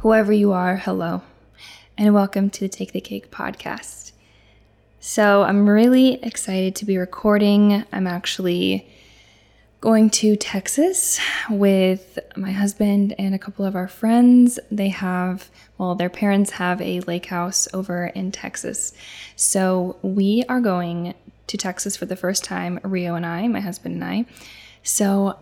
whoever you are, hello, and welcome to the Take the Cake podcast. So, I'm really excited to be recording. I'm actually going to Texas with my husband and a couple of our friends. They have, well, their parents have a lake house over in Texas. So, we are going to Texas for the first time, Rio and I, my husband and I. So,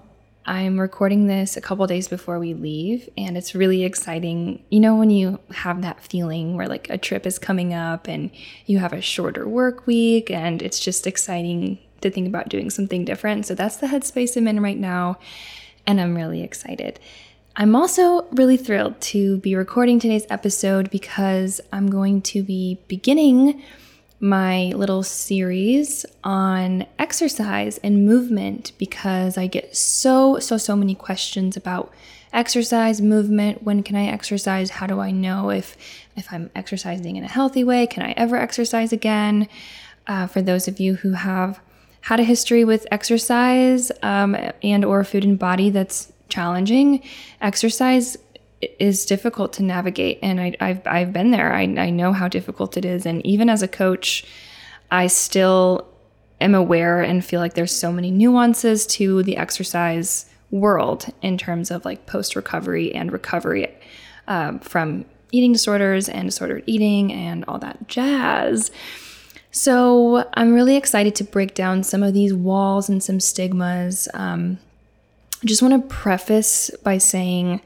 I'm recording this a couple days before we leave, and it's really exciting. You know, when you have that feeling where like a trip is coming up and you have a shorter work week, and it's just exciting to think about doing something different. So that's the headspace I'm in right now, and I'm really excited. I'm also really thrilled to be recording today's episode because I'm going to be beginning my little series on exercise and movement because I get so, so, so many questions about exercise, movement. When can I exercise? How do I know if, if I'm exercising in a healthy way? Can I ever exercise again? Uh, for those of you who have had a history with exercise um, and or food and body that's challenging, exercise is difficult to navigate and I, have I've been there. I, I know how difficult it is and even as a coach i still am aware and feel like there's so many nuances to the exercise world in terms of like post recovery and recovery um, from eating disorders and disordered eating and all that jazz. So i'm really excited to break down some of these walls and some stigmas. Um, i just want to preface by saying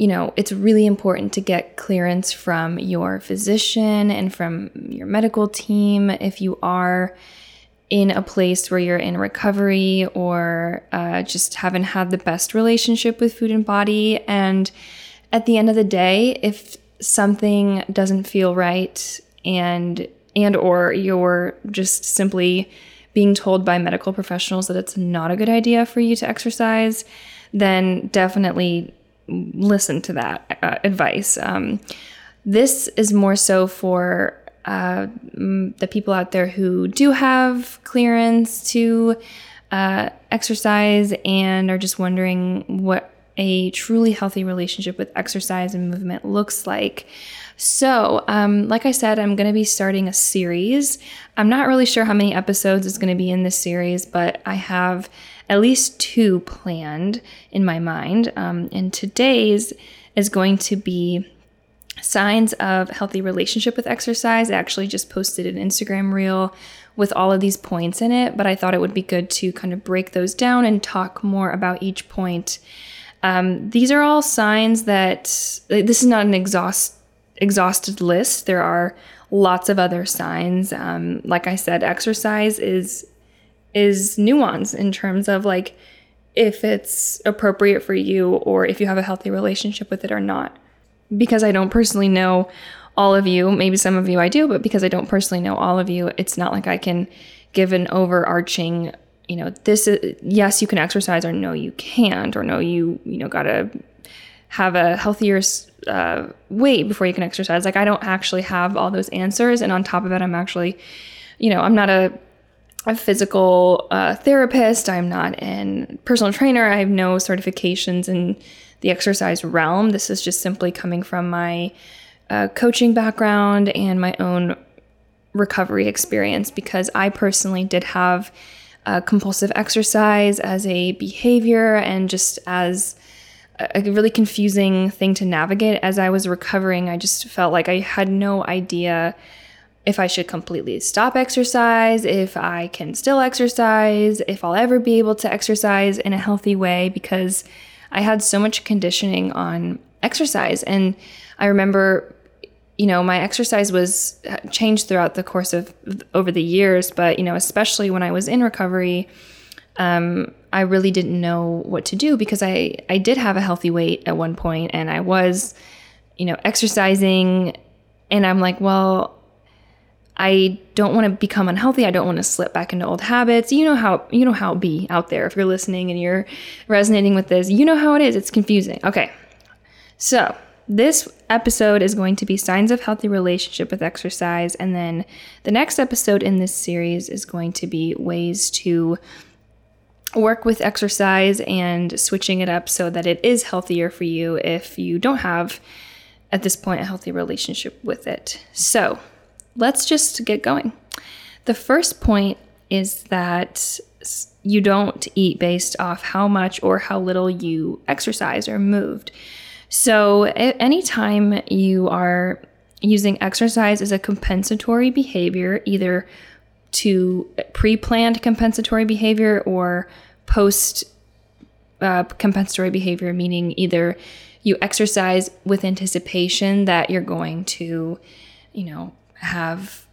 you know, it's really important to get clearance from your physician and from your medical team if you are in a place where you're in recovery or uh, just haven't had the best relationship with food and body. And at the end of the day, if something doesn't feel right and and or you're just simply being told by medical professionals that it's not a good idea for you to exercise, then definitely listen to that uh, advice. Um, this is more so for uh, the people out there who do have clearance to uh, exercise and are just wondering what a truly healthy relationship with exercise and movement looks like. So, um, like I said, I'm going to be starting a series. I'm not really sure how many episodes is going to be in this series, but I have at least two planned in my mind. Um, and today's is going to be signs of healthy relationship with exercise. I actually just posted an Instagram reel with all of these points in it, but I thought it would be good to kind of break those down and talk more about each point. Um, these are all signs that this is not an exhaust exhausted list. There are lots of other signs. Um, like I said, exercise is is nuance in terms of like if it's appropriate for you or if you have a healthy relationship with it or not. Because I don't personally know all of you, maybe some of you I do, but because I don't personally know all of you, it's not like I can give an overarching, you know, this is yes, you can exercise or no, you can't, or no, you, you know, gotta have a healthier uh, weight before you can exercise. Like, I don't actually have all those answers. And on top of it, I'm actually, you know, I'm not a a physical uh, therapist. I'm not a personal trainer. I have no certifications in the exercise realm. This is just simply coming from my uh, coaching background and my own recovery experience because I personally did have uh, compulsive exercise as a behavior and just as a really confusing thing to navigate. As I was recovering, I just felt like I had no idea if I should completely stop exercise, if I can still exercise, if I'll ever be able to exercise in a healthy way because I had so much conditioning on exercise. And I remember, you know, my exercise was uh, changed throughout the course of over the years, but, you know, especially when I was in recovery, um, I really didn't know what to do because I, I did have a healthy weight at one point and I was you know, exercising and I'm like, well, I don't want to become unhealthy. I don't want to slip back into old habits. You know how you know how it be out there if you're listening and you're resonating with this. You know how it is. It's confusing. Okay. So, this episode is going to be signs of healthy relationship with exercise and then the next episode in this series is going to be ways to work with exercise and switching it up so that it is healthier for you if you don't have at this point a healthy relationship with it. So, let's just get going. The first point is that you don't eat based off how much or how little you exercise or moved. So, anytime you are using exercise as a compensatory behavior, either to pre planned compensatory behavior or post uh, compensatory behavior, meaning either you exercise with anticipation that you're going to, you know, have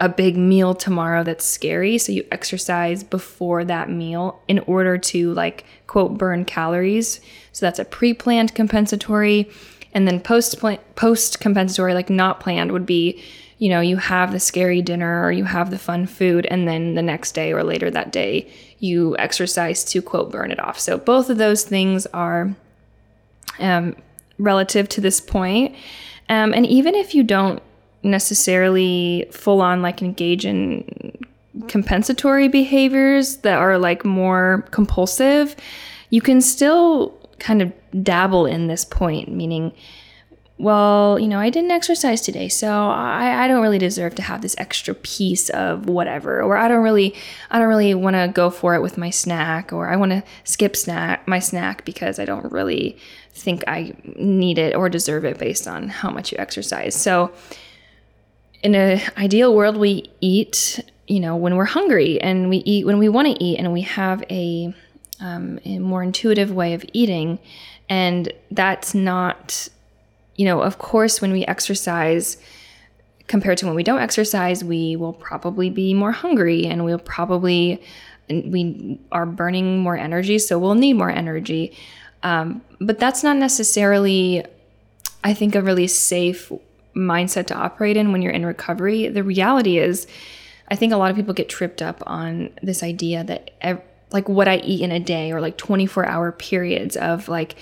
a big meal tomorrow that's scary. So you exercise before that meal in order to, like, quote, burn calories. So that's a pre planned compensatory. And then post post compensatory, like not planned, would be, you know, you have the scary dinner or you have the fun food, and then the next day or later that day, you exercise to quote burn it off. So both of those things are um, relative to this point. Um, and even if you don't necessarily full on like engage in compensatory behaviors that are like more compulsive, you can still kind of dabble in this point, meaning, well, you know, I didn't exercise today, so I, I don't really deserve to have this extra piece of whatever, or I don't really, I don't really want to go for it with my snack, or I want to skip snack my snack because I don't really think I need it or deserve it based on how much you exercise. So, in an ideal world, we eat, you know, when we're hungry and we eat when we want to eat and we have a, um, a more intuitive way of eating. And that's not, you know, of course, when we exercise, compared to when we don't exercise, we will probably be more hungry and we'll probably, we are burning more energy. So we'll need more energy. Um, but that's not necessarily, I think, a really safe mindset to operate in when you're in recovery. The reality is, I think a lot of people get tripped up on this idea that ev- like what I eat in a day or like 24 hour periods of like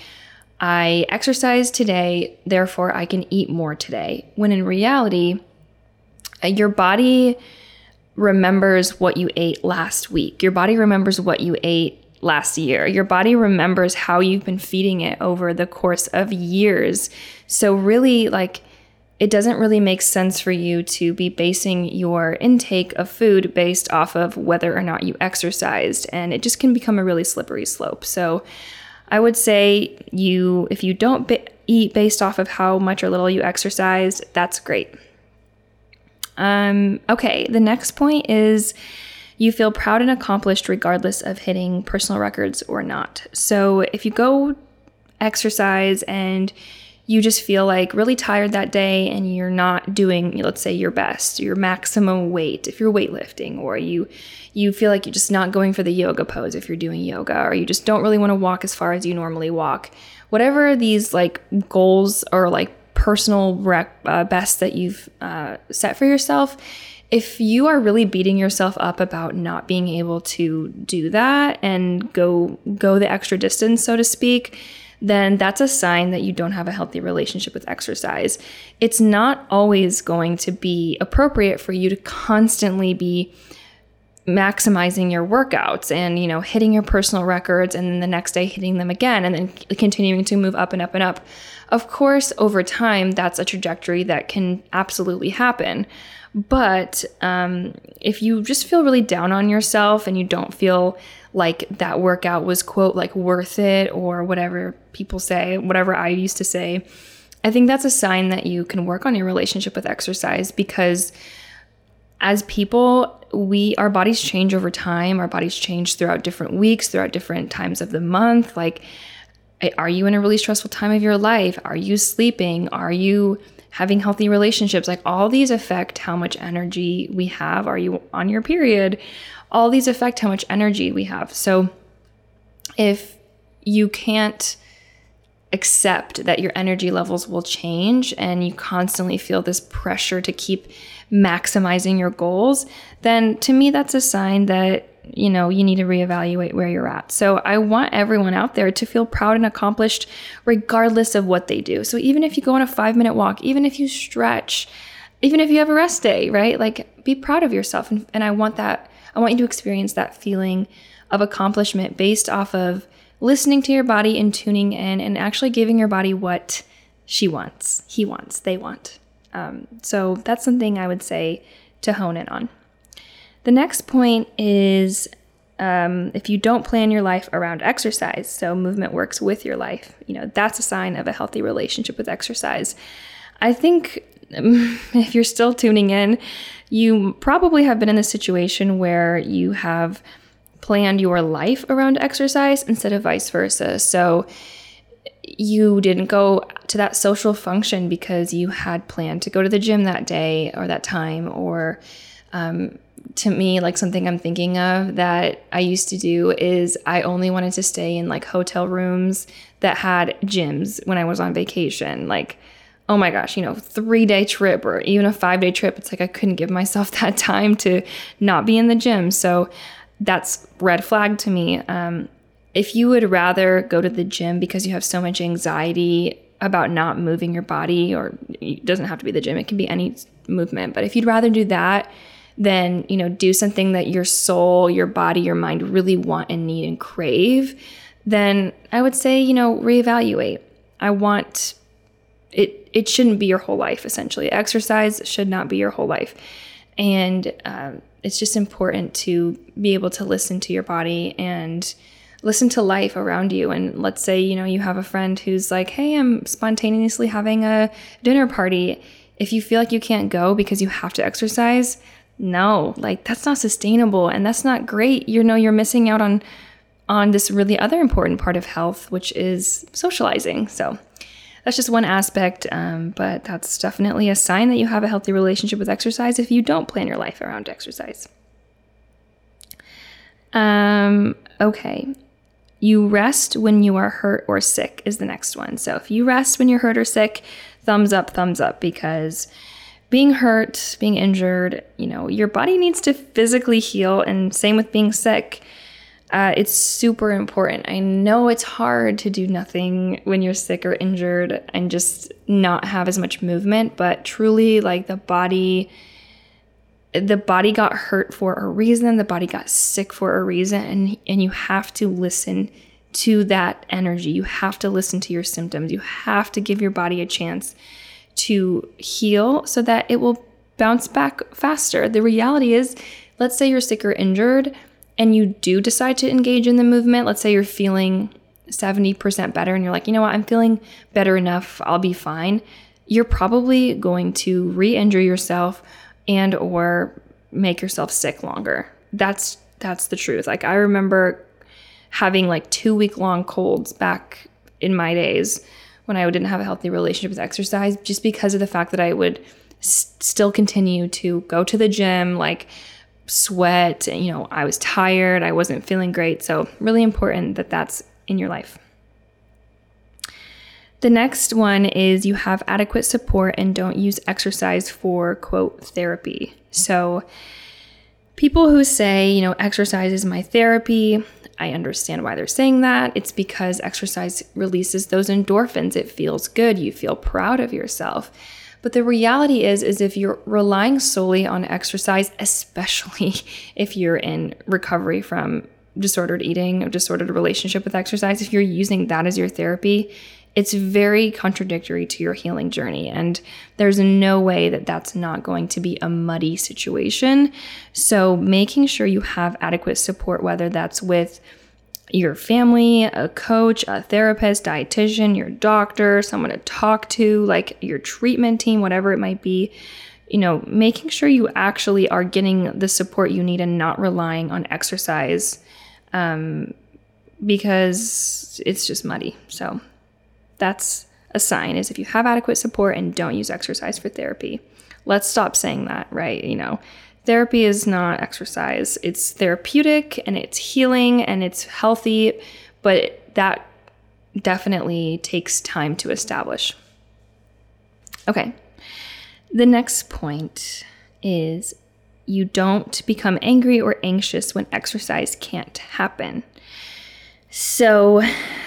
I exercise today, therefore I can eat more today. When in reality, uh, your body remembers what you ate last week. Your body remembers what you ate last year. Your body remembers how you've been feeding it over the course of years. So, really, like, it doesn't really make sense for you to be basing your intake of food based off of whether or not you exercised and it just can become a really slippery slope. So i would say you if you don't eat based off of how much or little you exercised that's great. Um, okay the next point is you feel proud and accomplished regardless of hitting personal records or not. So if you go exercise and you just feel like really tired that day and you're not doing let's say your best your maximum weight if you're weightlifting or you you feel like you're just not going for the yoga pose if you're doing yoga or you just don't really want to walk as far as you normally walk whatever these like goals or like personal rec- uh, best that you've uh, set for yourself if you are really beating yourself up about not being able to do that and go go the extra distance so to speak then that's a sign that you don't have a healthy relationship with exercise. It's not always going to be appropriate for you to constantly be maximizing your workouts and you know hitting your personal records and then the next day hitting them again and then continuing to move up and up and up of course over time that's a trajectory that can absolutely happen but um, if you just feel really down on yourself and you don't feel like that workout was quote like worth it or whatever people say, whatever I used to say, I think that's a sign that you can work on your relationship with exercise because as people, we our bodies change over time. Our bodies change throughout different weeks, throughout different times of the month. Like eh, are you in a really stressful time of your life? Are you sleeping? Are you having healthy relationships? Like all these affect how much energy we have. Are you on your period? All these affect how much energy we have. So if you can't accept that your energy levels will change and you constantly feel this pressure to keep maximizing your goals, then to me, that's a sign that you know you need to reevaluate where you're at. So I want everyone out there to feel proud and accomplished regardless of what they do. So even if you go on a 5-minute walk, even if you stretch, even if you have a rest day, right? Like be proud of yourself and, and I want that I want you to experience that feeling of accomplishment based off of listening to your body and tuning in and actually giving your body what she wants, he wants, they want. Um, so that's something I would say to hone in on. The next point is um, if you don't plan your life around exercise, so movement works with your life, you know, that's a sign of a healthy relationship with exercise. I think if you're still tuning in, you probably have been in a situation where you have planned your life around exercise instead of vice versa. So you didn't go to that social function because you had planned to go to the gym that day or that time or um, to me like something i'm thinking of that i used to do is i only wanted to stay in like hotel rooms that had gyms when i was on vacation like oh my gosh you know three day trip or even a five day trip it's like i couldn't give myself that time to not be in the gym so that's red flag to me. Um, if you would rather go to the gym because you have so much anxiety about not moving your body, or it doesn't have to be the gym, it can be any movement, but if you'd rather do that, then you know do something that your soul, your body, your mind really want and need and crave, then I would say you know reevaluate. I want it. It shouldn't be your whole life. Essentially, exercise should not be your whole life, and um, it's just important to be able to listen to your body and listen to life around you. And let's say, you know, you have a friend who's like, hey, I'm spontaneously having a dinner party. If you feel like you can't go because you have to exercise, no, like that's not sustainable and that's not great. You know, you're missing out on on this really other important part of health, which is socializing. So that's just one aspect, um, but that's definitely a sign that you have a healthy relationship with exercise if you don't plan your life around exercise. Um, okay. You rest when you are hurt or sick is the next one. So if you rest when you're hurt or sick, thumbs up, thumbs up, because being hurt, being injured, you know, your body needs to physically heal, and same with being sick. Uh, it's super important. I know it's hard to do nothing when you're sick or injured and just not have as much movement, but truly, like the body, the body got hurt for a reason. The body got sick for a reason, and and you have to listen to that energy. You have to listen to your symptoms. You have to give your body a chance to heal so that it will bounce back faster. The reality is, let's say you're sick or injured and you do decide to engage in the movement, let's say you're feeling 70% better and you're like, you know what, I'm feeling better enough, I'll be fine, you're probably going to re-injure yourself and or make yourself sick longer. That's that's the truth. Like I remember having like 2 week long colds back in my days when I didn't have a healthy relationship with exercise just because of the fact that I would still continue to go to the gym like sweat. You know, I was tired, I wasn't feeling great. So, really important that that's in your life. The next one is you have adequate support and don't use exercise for quote therapy. So, people who say, you know, exercise is my therapy, I understand why they're saying that. It's because exercise releases those endorphins. It feels good. You feel proud of yourself. But the reality is is if you're relying solely on exercise, especially if you're in recovery from disordered eating or disordered relationship with exercise, if you're using that as your therapy, it's very contradictory to your healing journey. And there's no way that that's not going to be a muddy situation. So, making sure you have adequate support, whether that's with your family, a coach, a therapist, dietitian, your doctor, someone to talk to, like your treatment team, whatever it might be. You know, making sure you actually are getting the support you need and not relying on exercise um, because it's just muddy. So that's a sign is if you have adequate support and don't use exercise for therapy. Let's stop saying that, right? You know, Therapy is not exercise. It's therapeutic and it's healing and it's healthy, but that definitely takes time to establish. Okay. The next point is you don't become angry or anxious when exercise can't happen. So,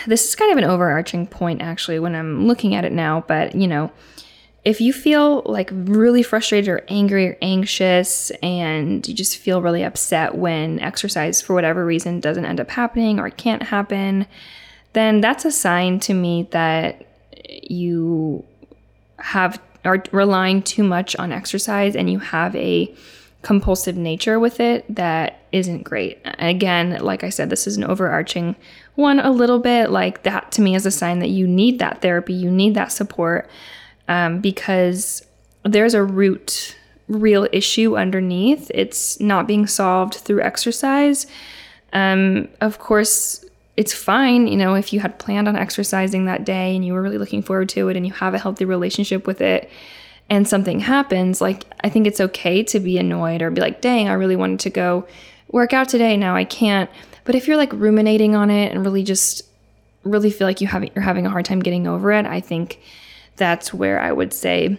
this is kind of an overarching point actually when I'm looking at it now, but you know, if you feel like really frustrated or angry or anxious and you just feel really upset when exercise for whatever reason doesn't end up happening or it can't happen, then that's a sign to me that you have are relying too much on exercise and you have a compulsive nature with it that isn't great. Again, like I said, this is an overarching one a little bit. Like that to me is a sign that you need that therapy, you need that support um, because there's a root, real issue underneath. It's not being solved through exercise. Um, of course, it's fine, you know, if you had planned on exercising that day and you were really looking forward to it and you have a healthy relationship with it and something happens, like I think it's okay to be annoyed or be like, dang, I really wanted to go work out today. Now I can't. But if you're like ruminating on it and really just really feel like you have you're having a hard time getting over it, I think that's where I would say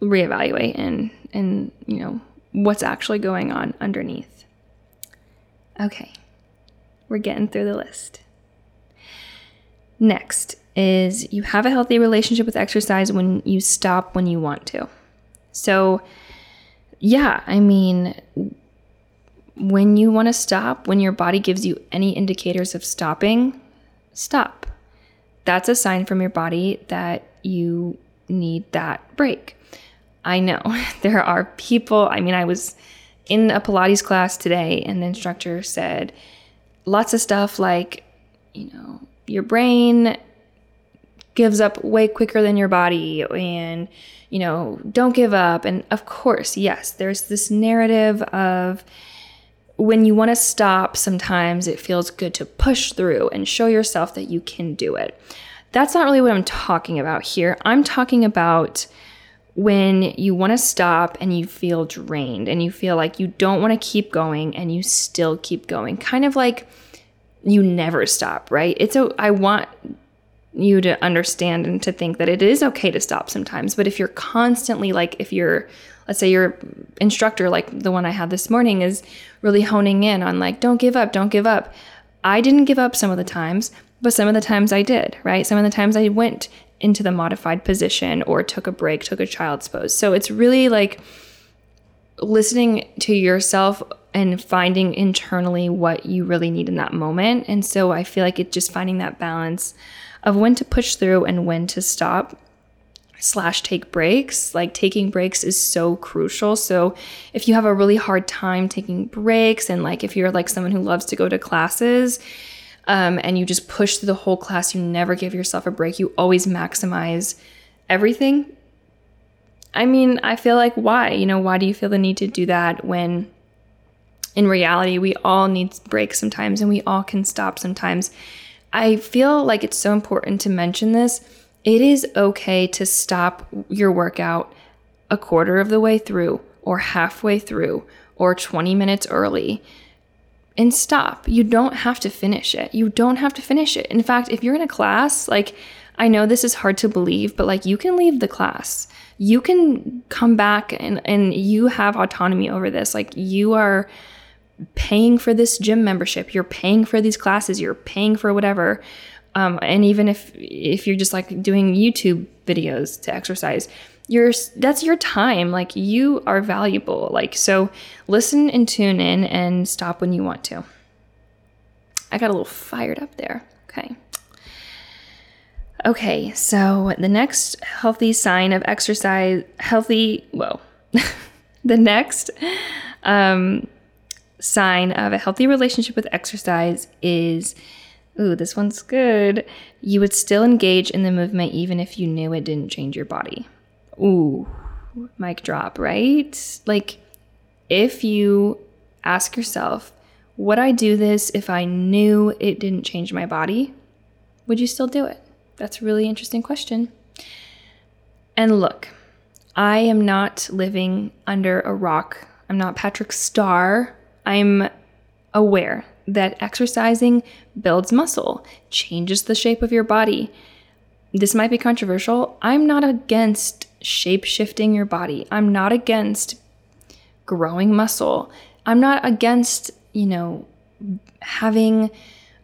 reevaluate and and you know what's actually going on underneath. Okay. We're getting through the list. Next is you have a healthy relationship with exercise when you stop when you want to. So, yeah, I mean, when you want to stop, when your body gives you any indicators of stopping, stop. That's a sign from your body that you need that break. I know there are people, I mean, I was in a Pilates class today, and the instructor said lots of stuff like, you know, your brain gives up way quicker than your body and you know don't give up and of course yes there's this narrative of when you want to stop sometimes it feels good to push through and show yourself that you can do it that's not really what i'm talking about here i'm talking about when you want to stop and you feel drained and you feel like you don't want to keep going and you still keep going kind of like you never stop right it's a i want you to understand and to think that it is okay to stop sometimes. But if you're constantly like, if you're, let's say your instructor, like the one I had this morning, is really honing in on like, don't give up, don't give up. I didn't give up some of the times, but some of the times I did, right? Some of the times I went into the modified position or took a break, took a child's pose. So it's really like listening to yourself and finding internally what you really need in that moment. And so I feel like it's just finding that balance of when to push through and when to stop slash take breaks like taking breaks is so crucial so if you have a really hard time taking breaks and like if you're like someone who loves to go to classes um, and you just push through the whole class. You never give yourself a break. You always maximize everything. I mean i feel like why? You know why do you feel the need to do that when in reality we all need breaks sometimes and we all can stop sometimes? I feel like it's so important to mention this. It is okay to stop your workout a quarter of the way through, or halfway through, or 20 minutes early and stop. You don't have to finish it. You don't have to finish it. In fact, if you're in a class, like I know this is hard to believe, but like you can leave the class. You can come back and and you have autonomy over this. Like you are paying for this gym membership, you're paying for these classes, you're paying for whatever. Um, and even if if you're just like doing YouTube videos to exercise, you're that's your time. Like you are valuable. Like so, listen and tune in and stop when you want to. I got a little fired up there. Okay. Okay, so the next healthy sign of exercise, healthy, whoa, the next um, sign of a healthy relationship with exercise is ooh, this one's good. You would still engage in the movement even if you knew it didn't change your body. Ooh, mic drop, right? Like, if you ask yourself, would I do this if I knew it didn't change my body? Would you still do it? That's a really interesting question. And look, I am not living under a rock. I'm not Patrick Star I'm aware that exercising builds muscle, changes the shape of your body. This might be controversial. I'm not against shape shifting your body. I'm not against growing muscle. I'm not against, you know, having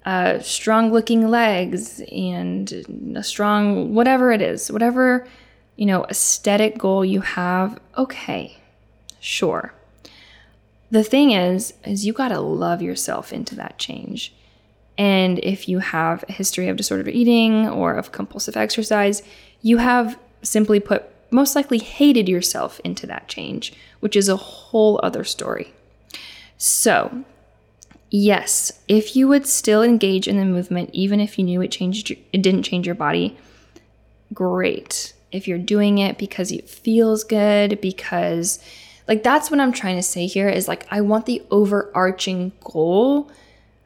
uh, strong looking legs and a strong whatever it is, whatever, you know, aesthetic goal you have. Okay, sure. The thing is, is you got to love yourself into that change. And if you have a history of disordered eating or of compulsive exercise, you have simply put most likely hated yourself into that change, which is a whole other story. So, yes, if you would still engage in the movement even if you knew it changed it didn't change your body, great. If you're doing it because it feels good, because like that's what I'm trying to say here is like I want the overarching goal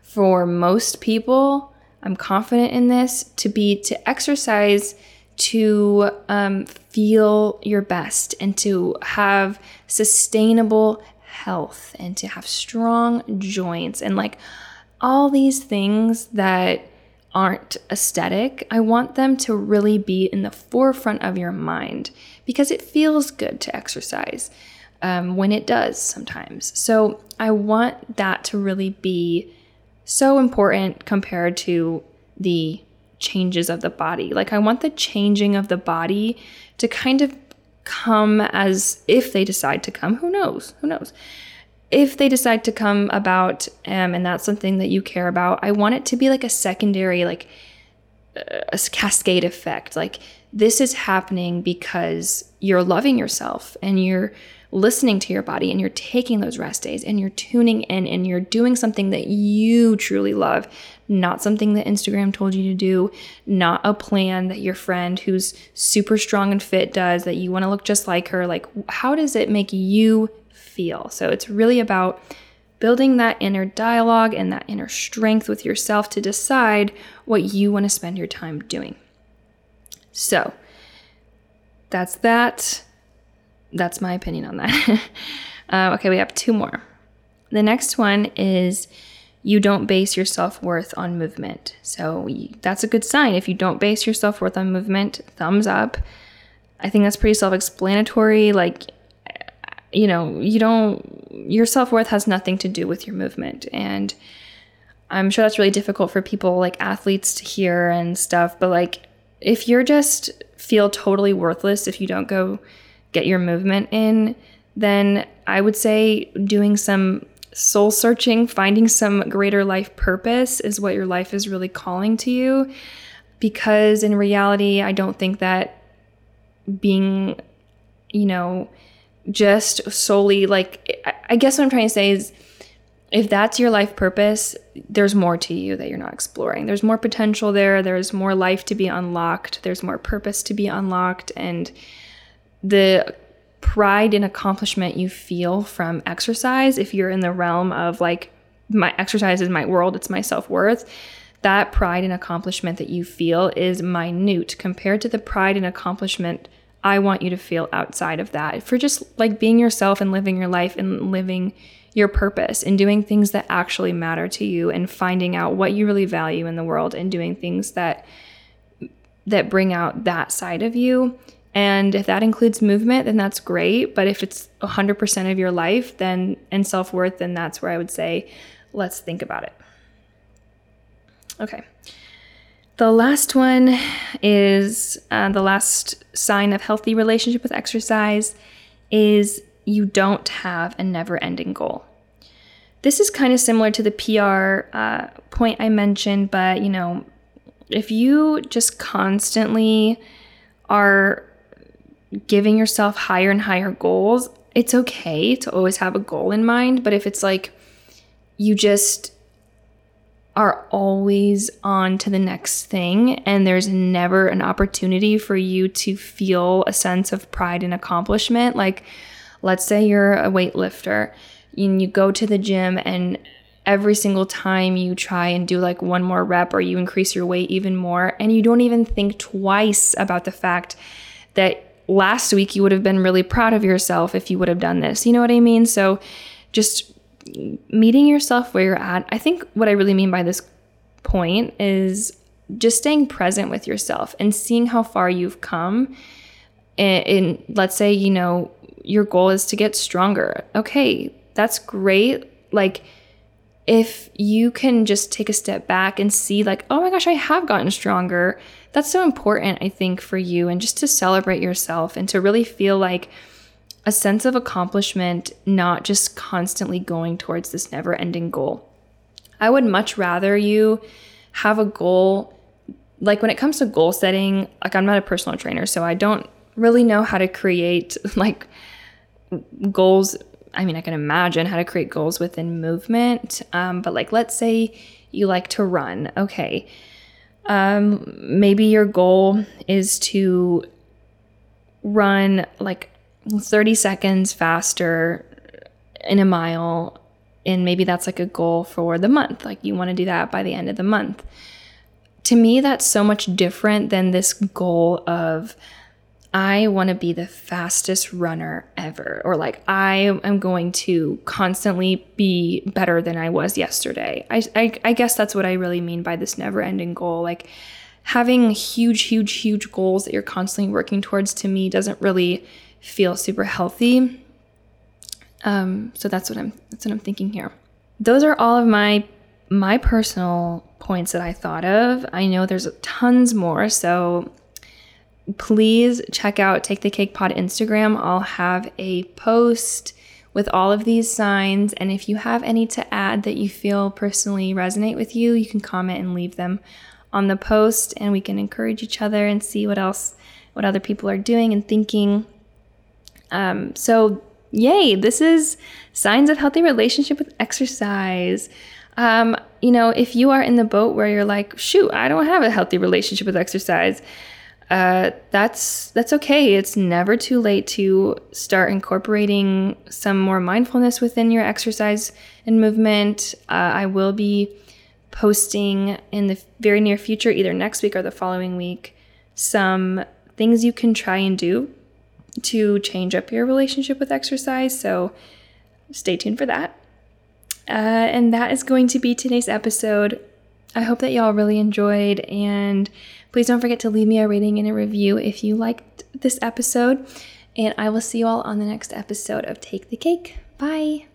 for most people. I'm confident in this to be to exercise to um, feel your best and to have sustainable health and to have strong joints and like all these things that aren't aesthetic. I want them to really be in the forefront of your mind because it feels good to exercise um, when it does sometimes. So I want that to really be so important compared to the changes of the body. Like, I want the changing of the body to kind of come as if they decide to come. Who knows? Who knows? If they decide to come about, um, and that's something that you care about, I want it to be like a secondary, like a cascade effect. Like, this is happening because you're loving yourself and you're listening to your body and you're taking those rest days and you're tuning in and you're doing something that you truly love, not something that Instagram told you to do, not a plan that your friend who's super strong and fit does that you want to look just like her. Like, how does it make you feel? So it's really about building that inner dialogue and that inner strength with yourself to decide what you want to spend your time doing. So that's that that's my opinion on that. uh, okay, we have two more. The next one is you don't base your self worth on movement. So that's a good sign. If you don't base your self worth on movement, thumbs up. I think that's pretty self explanatory. Like, you know, you don't, your self worth has nothing to do with your movement. And I'm sure that's really difficult for people like athletes to hear and stuff. But like, if you're just feel totally worthless if you don't go get your movement in, then I would say doing some soul searching, finding some greater life purpose is what your life is really calling to you. Because in reality, I don't think that being, you know, just solely like, I guess what I'm trying to say is if that's your life purpose, there's more to you that you're not exploring. There's more potential there. There's more life to be unlocked. There's more purpose to be unlocked. And the pride and accomplishment you feel from exercise, if you're in the realm of like, my exercise is my world, it's my self worth, that pride and accomplishment that you feel is minute compared to the pride and accomplishment I want you to feel outside of that. For just like being yourself and living your life and living your purpose and doing things that actually matter to you and finding out what you really value in the world and doing things that that bring out that side of you and if that includes movement, then that's great. But if it's 100% of your life, then and self worth, then that's where I would say, let's think about it. Okay. The last one is uh, the last sign of healthy relationship with exercise is you don't have a never ending goal. This is kind of similar to the PR uh, point I mentioned, but you know, if you just constantly are giving yourself higher and higher goals, it's okay to always have a goal in mind. But if it's like you just are always on to the next thing and there's never an opportunity for you to feel a sense of pride and accomplishment, like let's say you're a weightlifter and you go to the gym and every single time you try and do like one more rep or you increase your weight even more and you don't even think twice about the fact that last week you would have been really proud of yourself if you would have done this. You know what I mean? So just meeting yourself where you're at. I think what I really mean by this point is just staying present with yourself and seeing how far you've come. And, let's say, you know, your goal is to get stronger. Okay, that's great. Like, if you can just take a step back and see, like, oh my gosh, I have gotten stronger, that's so important, I think, for you. And just to celebrate yourself and to really feel like a sense of accomplishment, not just constantly going towards this never ending goal. I would much rather you have a goal. Like when it comes to goal setting, like I'm not a personal trainer, so I don't really know how to create like goals I mean, I can imagine how to create goals within movement. Um, but like, let's say you like to run. Okay. Um, maybe your goal is to run like 30 seconds faster in a mile. And maybe that's like a goal for the month. Like, you want to do that by the end of the month. To me, that's so much different than this goal of, I want to be the fastest runner ever, or like I am going to constantly be better than I was yesterday. I, I, I guess that's what I really mean by this never ending goal. Like having huge, huge, huge goals that you're constantly working towards to me doesn't really feel super healthy. Um, so that's what I'm that's what I'm thinking here. Those are all of my my personal points that I thought of. I know there's tons more, so please check out Take the Cake Pod Instagram. I'll have a post with all of these signs. And if you have any to add that you feel personally resonate with you, you can comment and leave them on the post and we can encourage each other and see what else, what other people are doing and thinking. Um, so, yay, this is signs of healthy relationship with exercise. Um, you know, if you are in the boat where you're like, shoot, I don't have a healthy relationship with exercise, uh, that's that's okay. It's never too late to start incorporating some more mindfulness within your exercise and movement. Uh, I will be posting in the very near future, either next week or the following week, some things you can try and do to change up your relationship with exercise. So stay tuned for that. Uh, and that is going to be today's episode. I hope that y'all really enjoyed and Please don't forget to leave me a rating and a review if you liked this episode. And I will see you all on the next episode of Take the Cake. Bye.